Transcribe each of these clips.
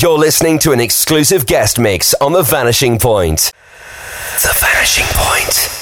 You're listening to an exclusive guest mix on The Vanishing Point. The Vanishing Point.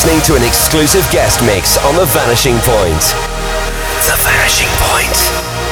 Listening to an exclusive guest mix on The Vanishing Point. The Vanishing Point.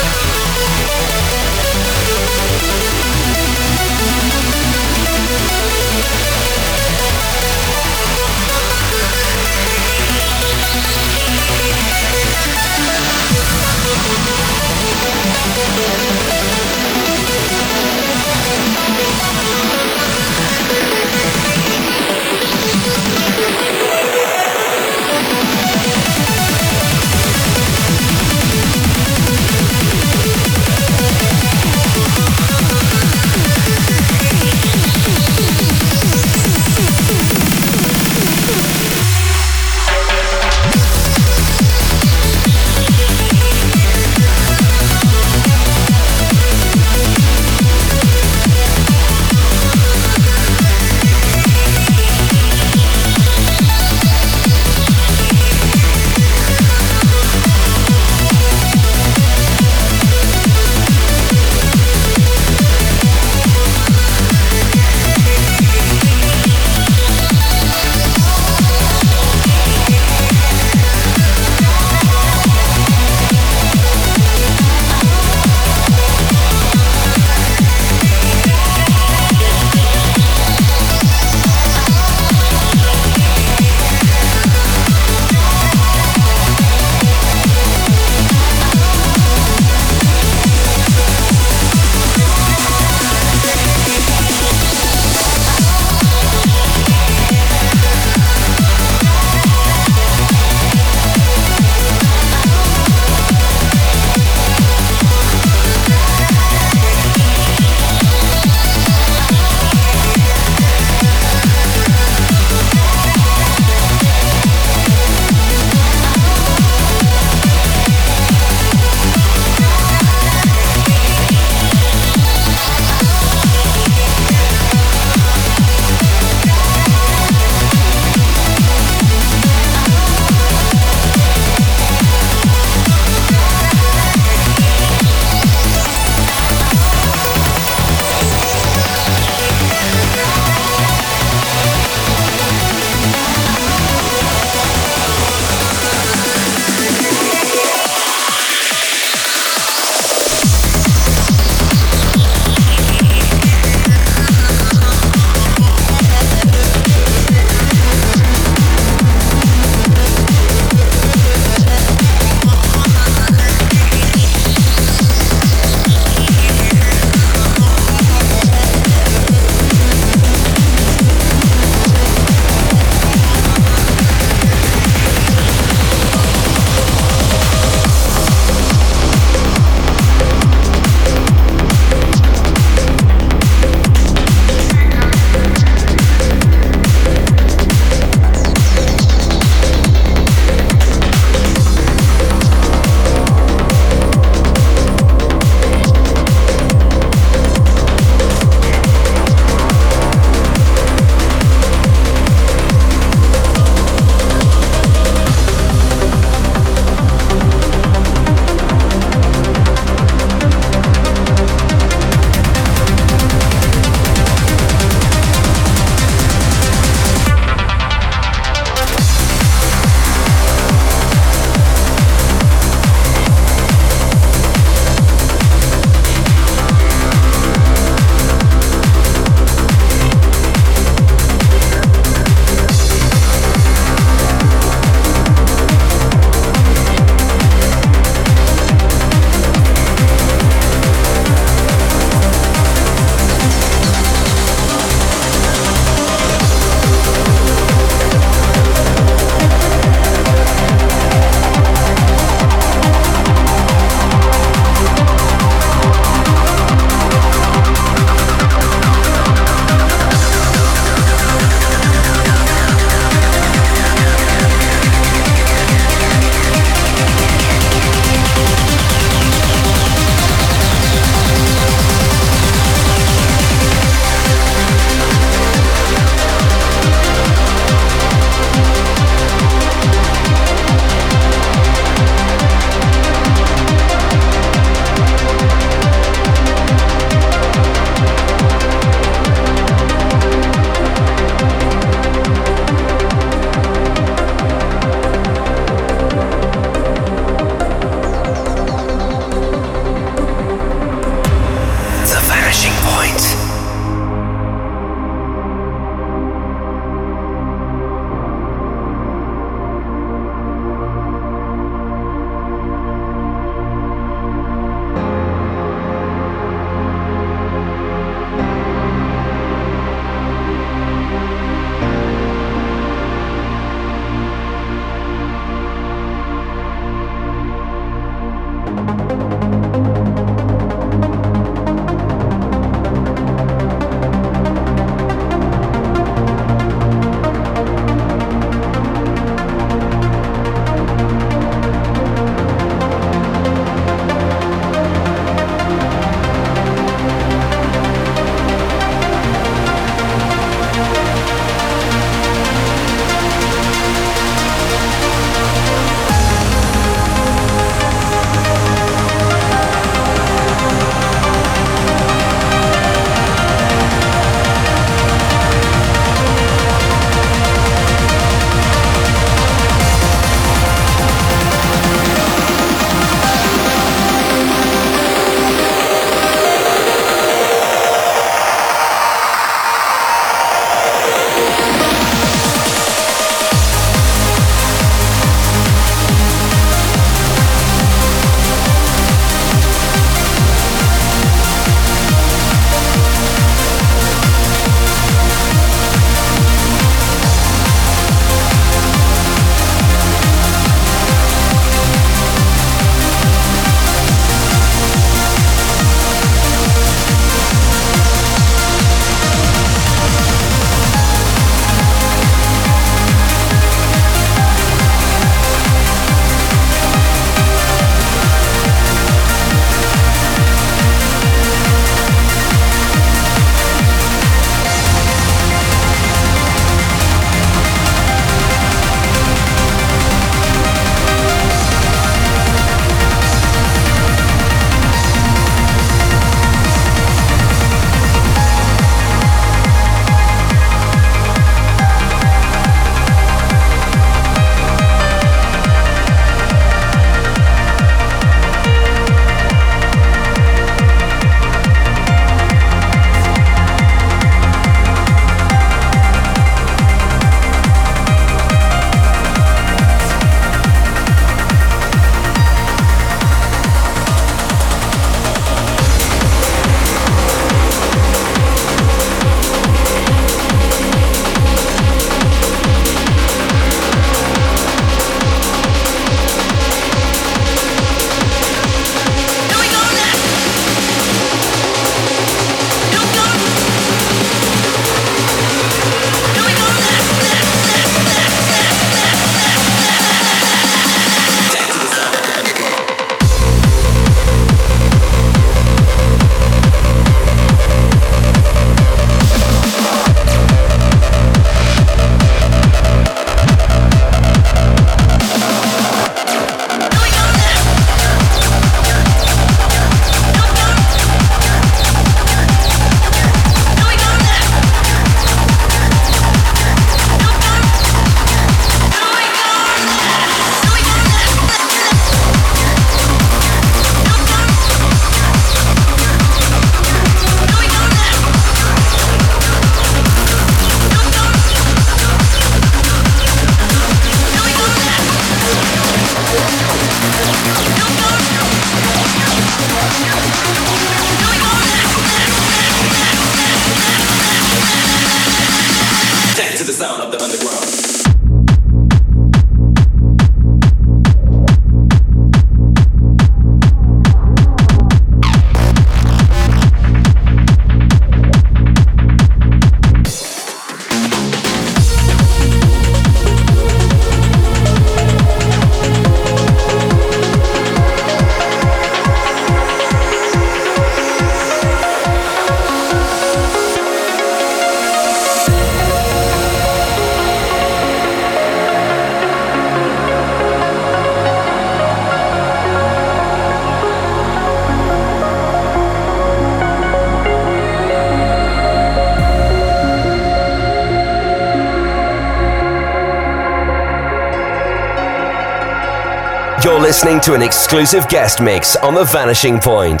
Listening to an exclusive guest mix on The Vanishing Point.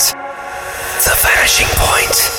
The Vanishing Point.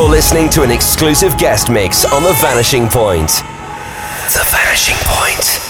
You're listening to an exclusive guest mix on The Vanishing Point. The Vanishing Point.